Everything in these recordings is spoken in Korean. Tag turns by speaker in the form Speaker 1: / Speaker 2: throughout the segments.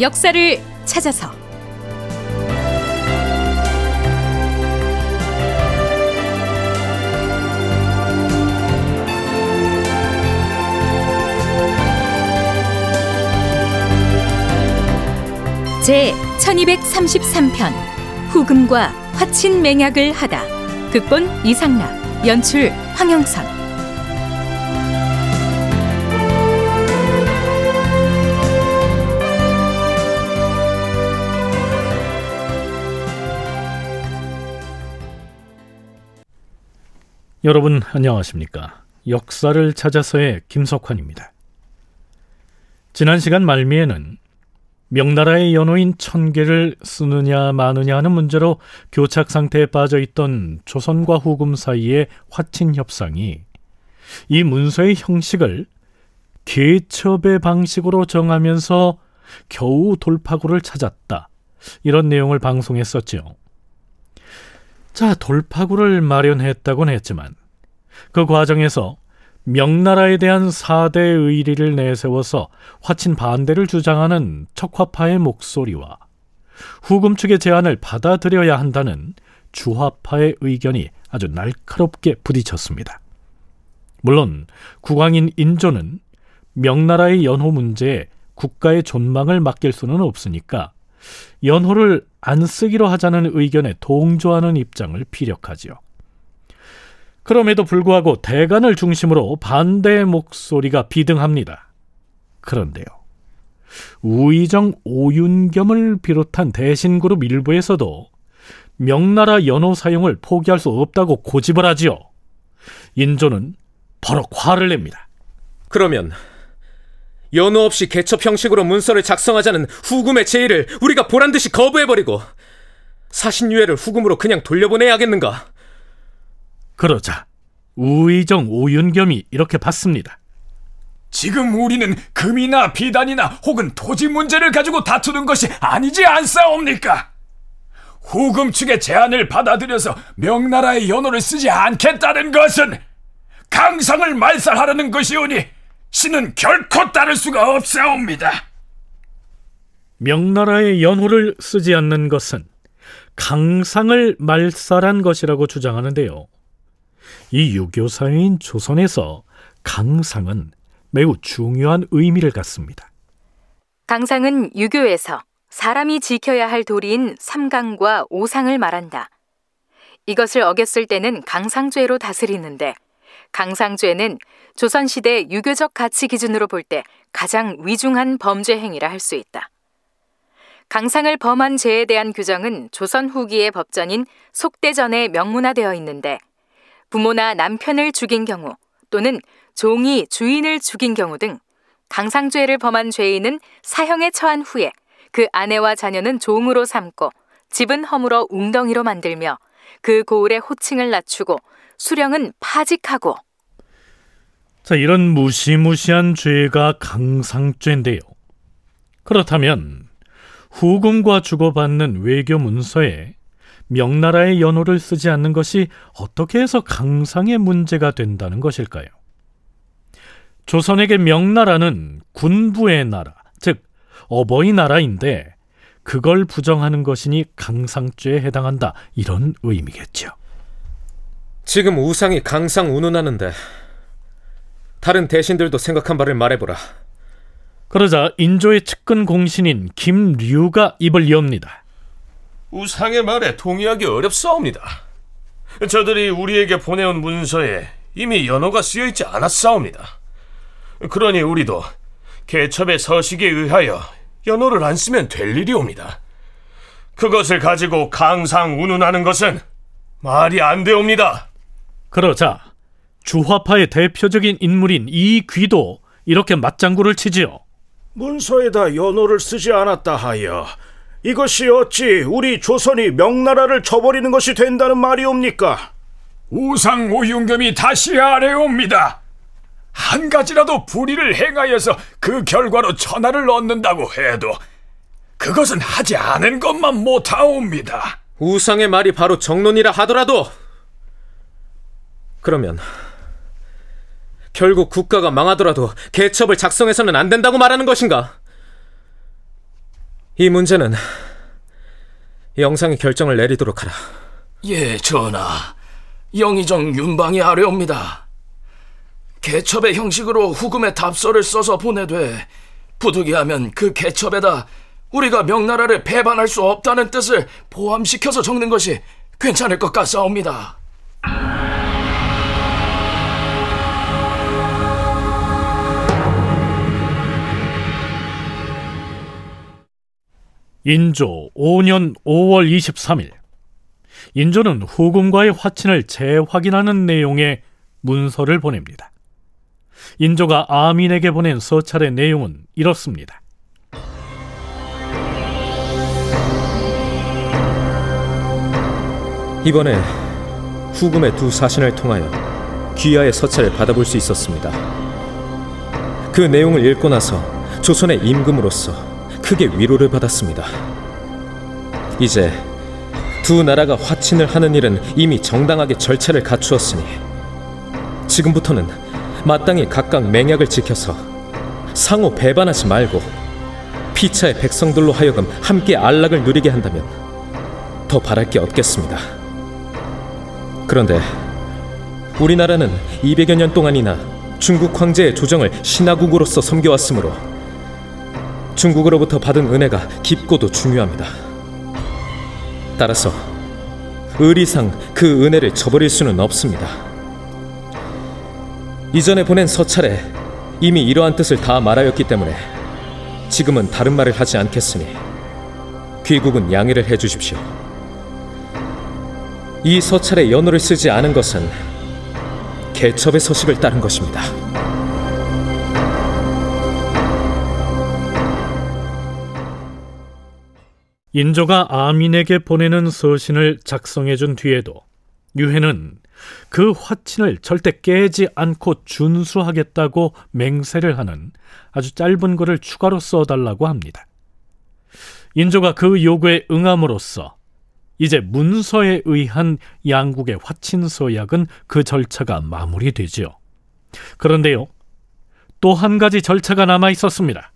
Speaker 1: 역사를 찾아서. 제 1233편 후금과 화친 맹약을 하다. 극본 이상락 연출 황영선
Speaker 2: 여러분 안녕하십니까? 역사를 찾아서의 김석환입니다. 지난 시간 말미에는 명나라의 연호인 천 개를 쓰느냐 마느냐 하는 문제로 교착 상태에 빠져 있던 조선과 후금 사이의 화친 협상이 이 문서의 형식을 개첩의 방식으로 정하면서 겨우 돌파구를 찾았다. 이런 내용을 방송했었지요. 자, 돌파구를 마련했다곤 했지만 그 과정에서 명나라에 대한 사대 의리를 내세워서 화친 반대를 주장하는 척화파의 목소리와 후금 측의 제안을 받아들여야 한다는 주화파의 의견이 아주 날카롭게 부딪혔습니다. 물론 국왕인 인조는 명나라의 연호 문제에 국가의 존망을 맡길 수는 없으니까 연호를 안 쓰기로 하자는 의견에 동조하는 입장을 피력하지요. 그럼에도 불구하고 대간을 중심으로 반대의 목소리가 비등합니다. 그런데요. 우의정 오윤겸을 비롯한 대신그룹 일부에서도 명나라 연호 사용을 포기할 수 없다고 고집을 하지요. 인조는 버럭 화를 냅니다.
Speaker 3: 그러면 연호 없이 개첩 형식으로 문서를 작성하자는 후금의 제의를 우리가 보란 듯이 거부해버리고 사신유예를 후금으로 그냥 돌려보내야겠는가?
Speaker 2: 그러자 우의정 오윤겸이 이렇게 받습니다.
Speaker 4: 지금 우리는 금이나 비단이나 혹은 토지 문제를 가지고 다투는 것이 아니지 않사옵니까? 후금 측의 제안을 받아들여서 명나라의 연호를 쓰지 않겠다는 것은 강상을 말살하려는 것이오니 신은 결코 따를 수가 없사옵니다.
Speaker 2: 명나라의 연호를 쓰지 않는 것은 강상을 말살한 것이라고 주장하는데요. 이 유교사회인 조선에서 강상은 매우 중요한 의미를 갖습니다.
Speaker 1: 강상은 유교에서 사람이 지켜야 할 도리인 삼강과 오상을 말한다. 이것을 어겼을 때는 강상죄로 다스리는데 강상죄는 조선시대 유교적 가치 기준으로 볼 때 가장 위중한 범죄 행위라 할 수 있다. 강상을 범한 죄에 대한 규정은 조선 후기의 법전인 속대전에 명문화되어 있는데 부모나 남편을 죽인 경우 또는 종이 주인을 죽인 경우 등 강상죄를 범한 죄인은 사형에 처한 후에 그 아내와 자녀는 종으로 삼고 집은 허물어 웅덩이로 만들며 그 고을의 호칭을 낮추고 수령은 파직하고
Speaker 2: 자, 이런 무시무시한 죄가 강상죄인데요. 그렇다면 후금과 주고받는 외교 문서에 명나라의 연호를 쓰지 않는 것이 어떻게 해서 강상의 문제가 된다는 것일까요? 조선에게 명나라는 군부의 나라, 즉 어버이 나라인데 그걸 부정하는 것이니 강상죄에 해당한다 이런 의미겠죠.
Speaker 3: 지금 우상이 강상 운운하는데 다른 대신들도 생각한 바를 말해보라.
Speaker 2: 그러자 인조의 측근 공신인 김류가 입을 여옵니다.
Speaker 5: 우상의 말에 동의하기 어렵사옵니다. 저들이 우리에게 보내온 문서에 이미 연호가 쓰여 있지 않았사옵니다. 그러니 우리도 개첩의 서식에 의하여 연호를 안 쓰면 될 일이옵니다. 그것을 가지고 강상 운운하는 것은 말이 안 되옵니다.
Speaker 2: 그러자 주화파의 대표적인 인물인 이 귀도 이렇게 맞장구를 치지요.
Speaker 6: 문서에다 연호를 쓰지 않았다 하여 이것이 어찌 우리 조선이 명나라를 쳐버리는 것이 된다는 말이옵니까?
Speaker 4: 우상 오윤겸이 다시 아래옵니다. 한 가지라도 불의를 행하여서 그 결과로 천하를 얻는다고 해도 그것은 하지 않은 것만 못하옵니다.
Speaker 3: 우상의 말이 바로 정론이라 하더라도 그러면 결국 국가가 망하더라도 개첩을 작성해서는 안 된다고 말하는 것인가? 이 문제는 영상이 결정을 내리도록 하라.
Speaker 4: 예, 전하. 영의정 윤방이 아뢰옵니다. 개첩의 형식으로 후금의 답서를 써서 보내되 부득이하면 그 개첩에다 우리가 명나라를 배반할 수 없다는 뜻을 포함시켜서 적는 것이 괜찮을 것 같사옵니다.
Speaker 2: 인조 5년 5월 23일 인조는 후금과의 화친을 재확인하는 내용의 문서를 보냅니다. 인조가 아민에게 보낸 서찰의 내용은 이렇습니다.
Speaker 3: 이번에 후금의 두 사신을 통하여 귀하의 서찰을 받아볼 수 있었습니다. 그 내용을 읽고 나서 조선의 임금으로서 크게 위로를 받았습니다. 이제 두 나라가 화친을 하는 일은 이미 정당하게 절차를 갖추었으니 지금부터는 마땅히 각각 맹약을 지켜서 상호 배반하지 말고 피차의 백성들로 하여금 함께 안락을 누리게 한다면 더 바랄 게 없겠습니다. 그런데 우리나라는 200여 년 동안이나 중국 황제의 조정을 신하국으로서 섬겨왔으므로 중국으로부터 받은 은혜가 깊고도 중요합니다. 따라서 의리상 그 은혜를 저버릴 수는 없습니다. 이전에 보낸 서찰에 이미 이러한 뜻을 다 말하였기 때문에 지금은 다른 말을 하지 않겠으니 귀국은 양해를 해주십시오. 이 서찰에 연호를 쓰지 않은 것은 개첩의 서식을 따른 것입니다.
Speaker 2: 인조가 아민에게 보내는 서신을 작성해 준 뒤에도 유해는 그 화친을 절대 깨지 않고 준수하겠다고 맹세를 하는 아주 짧은 글을 추가로 써달라고 합니다. 인조가 그 요구에 응함으로써 이제 문서에 의한 양국의 화친 서약은 그 절차가 마무리되지요. 그런데요, 또 한 가지 절차가 남아 있었습니다.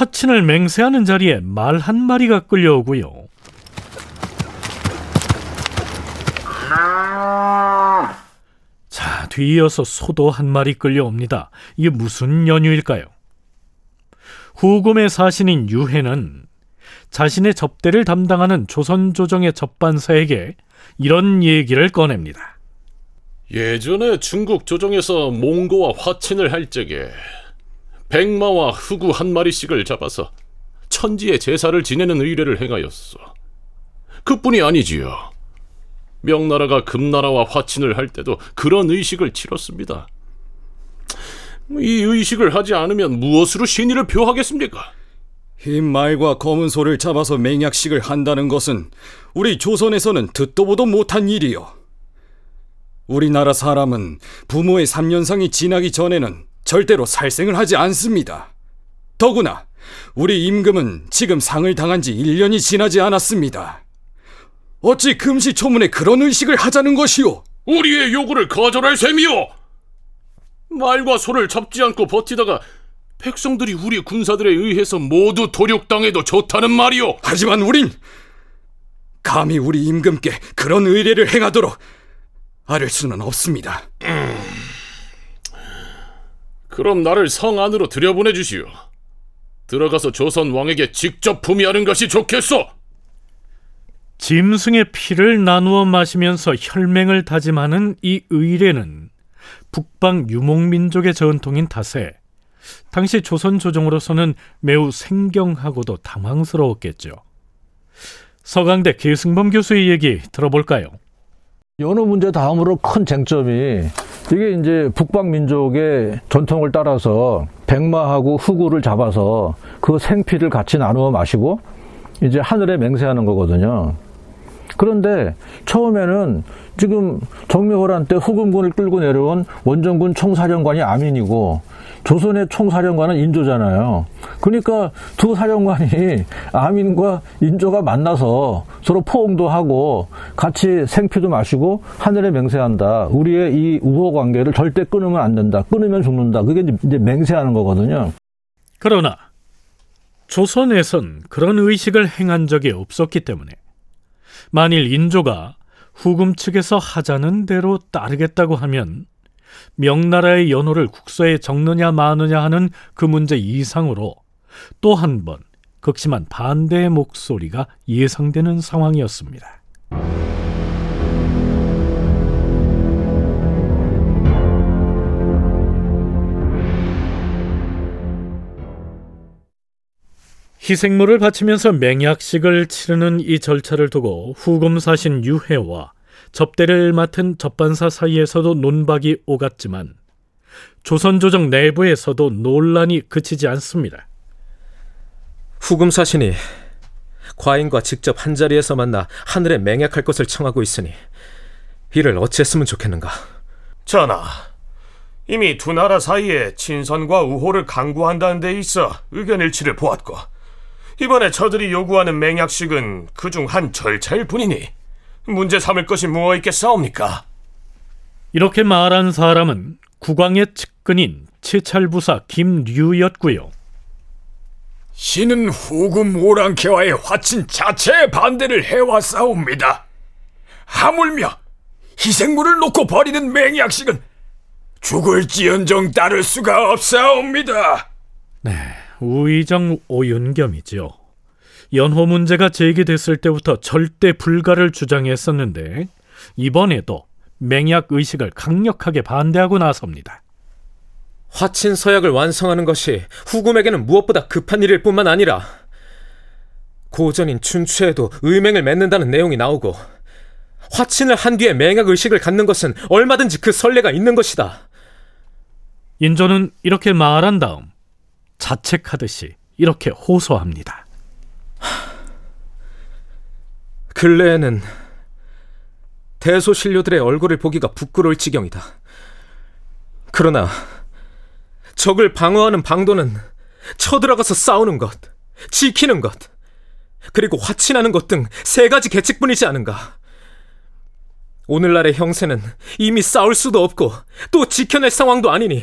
Speaker 2: 화친을 맹세하는 자리에 말 한 마리가 끌려오고요. 자, 뒤이어서 소도 한 마리 끌려옵니다. 이게 무슨 연유일까요? 후금의 사신인 유해는 자신의 접대를 담당하는 조선 조정의 접반사에게 이런 얘기를 꺼냅니다.
Speaker 7: 예전에 중국 조정에서 몽고와 화친을 할 적에 백마와 흑우 한 마리씩을 잡아서 천지의 제사를 지내는 의례를 행하였어. 그뿐이 아니지요. 명나라가 금나라와 화친을 할 때도 그런 의식을 치렀습니다. 이 의식을 하지 않으면 무엇으로 신의를 표하겠습니까?
Speaker 8: 흰 말과 검은 소를 잡아서 맹약식을 한다는 것은 우리 조선에서는 듣도 보도 못한 일이요. 우리나라 사람은 부모의 3년상이 지나기 전에는 절대로 살생을 하지 않습니다. 더구나 우리 임금은 지금 상을 당한 지 1년이 지나지 않았습니다. 어찌 금시초문에 그런 의식을 하자는 것이오?
Speaker 7: 우리의 요구를 거절할 셈이요. 말과 소를 잡지 않고 버티다가 백성들이 우리 군사들에 의해서 모두 도륙당해도 좋다는 말이오.
Speaker 8: 하지만 우린 감히 우리 임금께 그런 의례를 행하도록 아를 수는 없습니다.
Speaker 7: 그럼 나를 성 안으로 들여보내 주시오. 들어가서 조선 왕에게 직접 품위하는 것이 좋겠소.
Speaker 2: 짐승의 피를 나누어 마시면서 혈맹을 다짐하는 이 의례는 북방 유목민족의 전통인 탓에 당시 조선 조정으로서는 매우 생경하고도 당황스러웠겠죠. 서강대 계승범 교수의 얘기 들어볼까요?
Speaker 9: 연호 문제 다음으로 큰 쟁점이 이게 이제 북방 민족의 전통을 따라서 백마하고 흑우를 잡아서 그 생피를 같이 나누어 마시고 이제 하늘에 맹세하는 거거든요. 그런데 처음에는 지금 정묘호란 때 후금군을 끌고 내려온 원정군 총사령관이 아민이고 조선의 총사령관은 인조잖아요. 그러니까 두 사령관이 아민과 인조가 만나서 서로 포옹도 하고 같이 생피도 마시고 하늘에 맹세한다. 우리의 이 우호 관계를 절대 끊으면 안 된다. 끊으면 죽는다. 그게 이제 맹세하는 거거든요.
Speaker 2: 그러나 조선에선 그런 의식을 행한 적이 없었기 때문에 만일 인조가 후금 측에서 하자는 대로 따르겠다고 하면 명나라의 연호를 국서에 적느냐 마느냐 하는 그 문제 이상으로 또 한 번 극심한 반대의 목소리가 예상되는 상황이었습니다. 희생물을 바치면서 맹약식을 치르는 이 절차를 두고 후금 사신 유해와 접대를 맡은 접반사 사이에서도 논박이 오갔지만 조선조정 내부에서도 논란이 그치지 않습니다.
Speaker 3: 후금 사신이 과인과 직접 한자리에서 만나 하늘에 맹약할 것을 청하고 있으니 이를 어찌했으면 좋겠는가?
Speaker 5: 전하, 이미 두 나라 사이에 친선과 우호를 강구한다는 데 있어 의견 일치를 보았고 이번에 저들이 요구하는 맹약식은 그중 한 절차일 뿐이니 문제 삼을 것이 무엇 있겠사옵니까?
Speaker 2: 이렇게 말한 사람은 국왕의 측근인 채찰부사 김류였고요.
Speaker 4: 신은 후금 오랑캐와의 화친 자체에 반대를 해왔사옵니다. 하물며 희생물을 놓고 벌이는 맹약식은 죽을지언정 따를 수가 없사옵니다.
Speaker 2: 네, 우의정 오윤겸이죠. 연호 문제가 제기됐을 때부터 절대 불가를 주장했었는데 이번에도 맹약 의식을 강력하게 반대하고 나섭니다.
Speaker 3: 화친 서약을 완성하는 것이 후금에게는 무엇보다 급한 일일 뿐만 아니라 고전인 춘추에도 의맹을 맺는다는 내용이 나오고 화친을 한 뒤에 맹약 의식을 갖는 것은 얼마든지 그 선례가 있는 것이다.
Speaker 2: 인조는 이렇게 말한 다음 자책하듯이 이렇게 호소합니다.
Speaker 3: 근래에는 대소신료들의 얼굴을 보기가 부끄러울 지경이다. 그러나 적을 방어하는 방도는 쳐들어가서 싸우는 것, 지키는 것, 그리고 화친하는 것 등 세 가지 계책뿐이지 않은가. 오늘날의 형세는 이미 싸울 수도 없고 또 지켜낼 상황도 아니니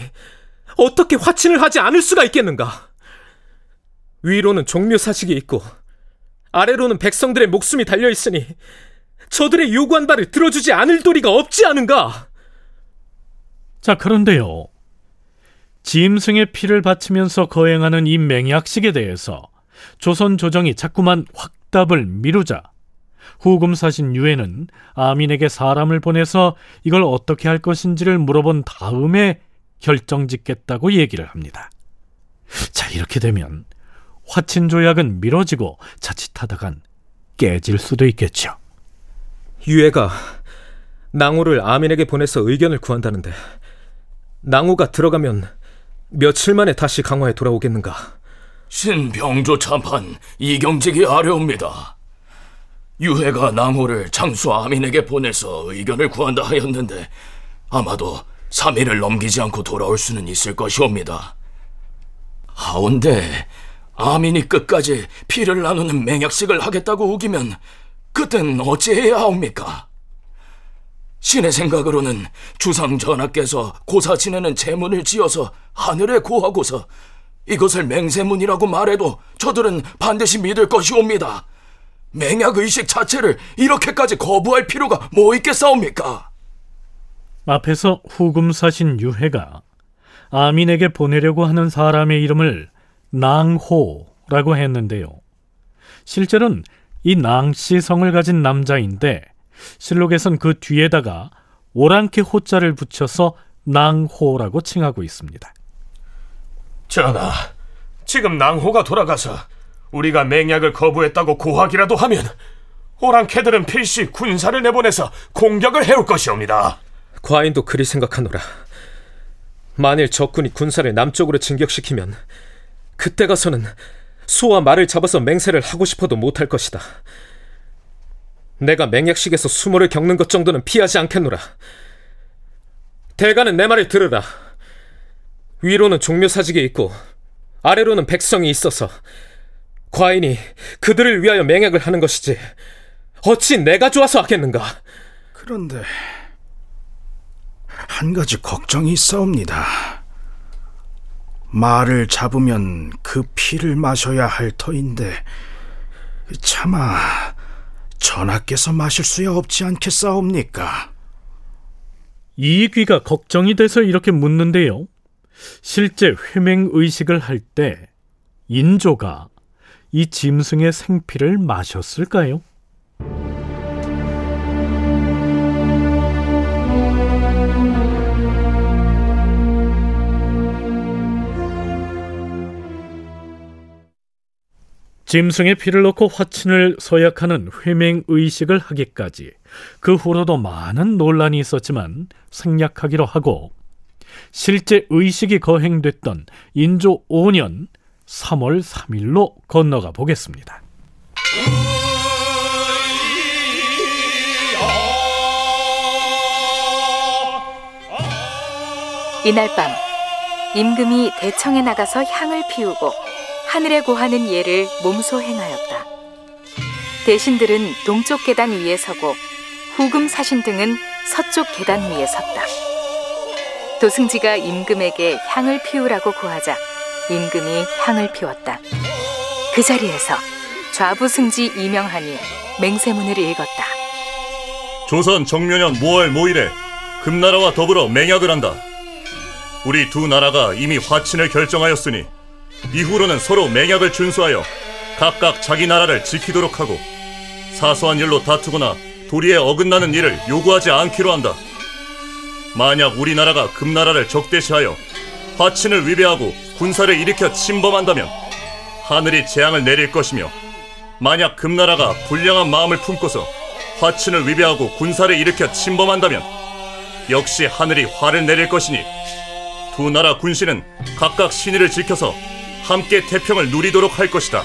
Speaker 3: 어떻게 화친을 하지 않을 수가 있겠는가? 위로는 종묘사직이 있고 아래로는 백성들의 목숨이 달려 있으니 저들의 요구한 바를 들어주지 않을 도리가 없지 않은가?
Speaker 2: 자, 그런데요. 짐승의 피를 바치면서 거행하는 이 맹약식에 대해서 조선 조정이 자꾸만 확답을 미루자 후금 사신 유해는 아민에게 사람을 보내서 이걸 어떻게 할 것인지를 물어본 다음에 결정짓겠다고 얘기를 합니다. 자, 이렇게 되면 화친 조약은 미뤄지고 자칫하다간 깨질 수도 있겠죠.
Speaker 3: 유해가 낭호를 아민에게 보내서 의견을 구한다는데 낭호가 들어가면 며칠 만에 다시 강화에 돌아오겠는가?
Speaker 4: 신병조 참판 이경직이 아뢰옵니다. 유해가 낭호를 장수 아민에게 보내서 의견을 구한다 하였는데 아마도 3일을 넘기지 않고 돌아올 수는 있을 것이옵니다. 하온데 아민이 끝까지 피를 나누는 맹약식을 하겠다고 우기면 그땐 어찌해야 하옵니까? 신의 생각으로는 주상 전하께서 고사 지내는 제문을 지어서 하늘에 고하고서 이것을 맹세문이라고 말해도 저들은 반드시 믿을 것이옵니다. 맹약 의식 자체를 이렇게까지 거부할 필요가 뭐 있겠사옵니까?
Speaker 2: 앞에서 후금사신 유해가 아민에게 보내려고 하는 사람의 이름을 낭호라고 했는데요. 실제로는 이 낭씨 성을 가진 남자인데 실록에선 그 뒤에다가 오랑캐 호자를 붙여서 낭호라고 칭하고 있습니다.
Speaker 5: 전하, 지금 낭호가 돌아가서 우리가 맹약을 거부했다고 고하기라도 하면 오랑캐들은 필시 군사를 내보내서 공격을 해올 것이옵니다.
Speaker 3: 과인도 그리 생각하노라. 만일 적군이 군사를 남쪽으로 진격시키면 그때 가서는 소와 말을 잡아서 맹세를 하고 싶어도 못할 것이다. 내가 맹약식에서 수모를 겪는 것 정도는 피하지 않겠노라. 대가는 내 말을 들으라. 위로는 종묘사직에 있고 아래로는 백성이 있어서 과인이 그들을 위하여 맹약을 하는 것이지 어찌 내가 좋아서 하겠는가?
Speaker 6: 그런데 한 가지 걱정이 있사옵니다. 말을 잡으면 그 피를 마셔야 할 터인데 차마 전하께서 마실 수야 없지 않겠사옵니까?
Speaker 2: 이귀가 걱정이 돼서 이렇게 묻는데요. 실제 회맹 의식을 할 때 인조가 이 짐승의 생피를 마셨을까요? 짐승의 피를 넣고 화친을 서약하는 회맹 의식을 하기까지 그 후로도 많은 논란이 있었지만 생략하기로 하고 실제 의식이 거행됐던 인조 5년 3월 3일로 건너가 보겠습니다.
Speaker 1: 이날 밤 임금이 대청에 나가서 향을 피우고 하늘에 고하는 예를 몸소 행하였다. 대신들은 동쪽 계단 위에 서고 후금 사신 등은 서쪽 계단 위에 섰다. 도승지가 임금에게 향을 피우라고 구하자 임금이 향을 피웠다. 그 자리에서 좌부승지 이명한이 맹세문을 읽었다.
Speaker 10: 조선 정묘년 5월 모일에 금나라와 더불어 맹약을 한다. 우리 두 나라가 이미 화친을 결정하였으니 이후로는 서로 맹약을 준수하여 각각 자기 나라를 지키도록 하고 사소한 일로 다투거나 도리에 어긋나는 일을 요구하지 않기로 한다. 만약 우리나라가 금나라를 적대시하여 화친을 위배하고 군사를 일으켜 침범한다면 하늘이 재앙을 내릴 것이며 만약 금나라가 불량한 마음을 품고서 화친을 위배하고 군사를 일으켜 침범한다면 역시 하늘이 화를 내릴 것이니 두 나라 군신은 각각 신의를 지켜서 함께 태평을 누리도록 할 것이다.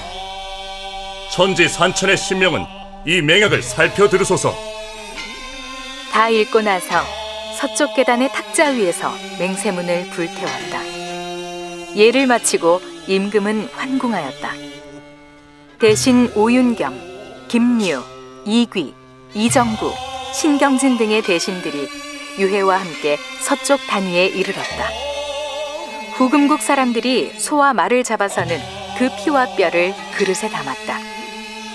Speaker 10: 천지 산천의 신명은 이 맹약을 살펴 들으소서.
Speaker 1: 다 읽고 나서 서쪽 계단의 탁자 위에서 맹세문을 불태웠다. 예를 마치고 임금은 환궁하였다. 대신 오윤경, 김류, 이귀, 이정구, 신경진 등의 대신들이 유해와 함께 서쪽 단위에 이르렀다. 후금국 사람들이 소와 말을 잡아서는 그 피와 뼈를 그릇에 담았다.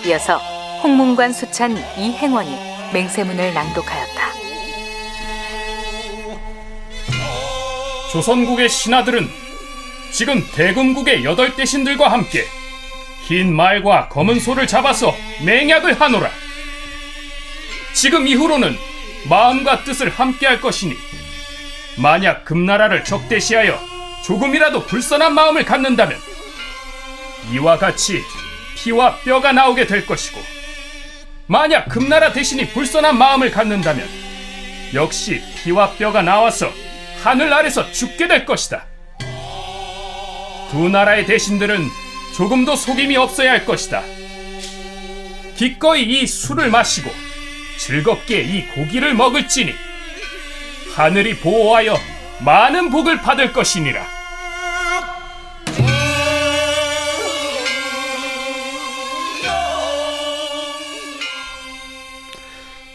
Speaker 1: 이어서 홍문관 수찬 이행원이 맹세문을 낭독하였다.
Speaker 11: 조선국의 신하들은 지금 대금국의 여덟 대신들과 함께 흰 말과 검은 소를 잡아서 맹약을 하노라. 지금 이후로는 마음과 뜻을 함께 할 것이니 만약 금나라를 적대시하여 조금이라도 불선한 마음을 갖는다면 이와 같이 피와 뼈가 나오게 될 것이고 만약 금나라 대신이 불선한 마음을 갖는다면 역시 피와 뼈가 나와서 하늘 아래서 죽게 될 것이다. 두 나라의 대신들은 조금도 속임이 없어야 할 것이다. 기꺼이 이 술을 마시고 즐겁게 이 고기를 먹을지니 하늘이 보호하여 많은 복을 받을 것이니라.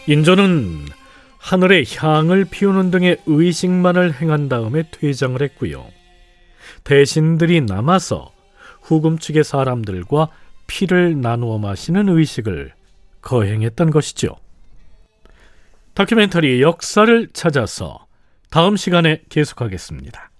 Speaker 2: 인조는 하늘에 향을 피우는 등의 의식만을 행한 다음에 퇴장을 했고요. 대신들이 남아서 후금 측의 사람들과 피를 나누어 마시는 의식을 거행했던 것이죠. 다큐멘터리 역사를 찾아서 다음 시간에 계속하겠습니다.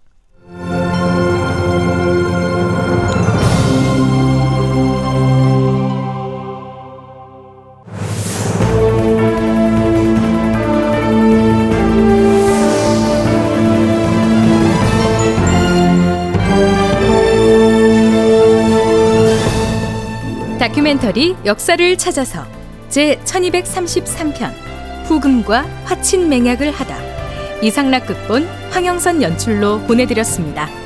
Speaker 12: 다큐멘터리 역사를 찾아서 제 1233편 후금과 화친 맹약을 하다 이상락 극본 황영선 연출로 보내드렸습니다.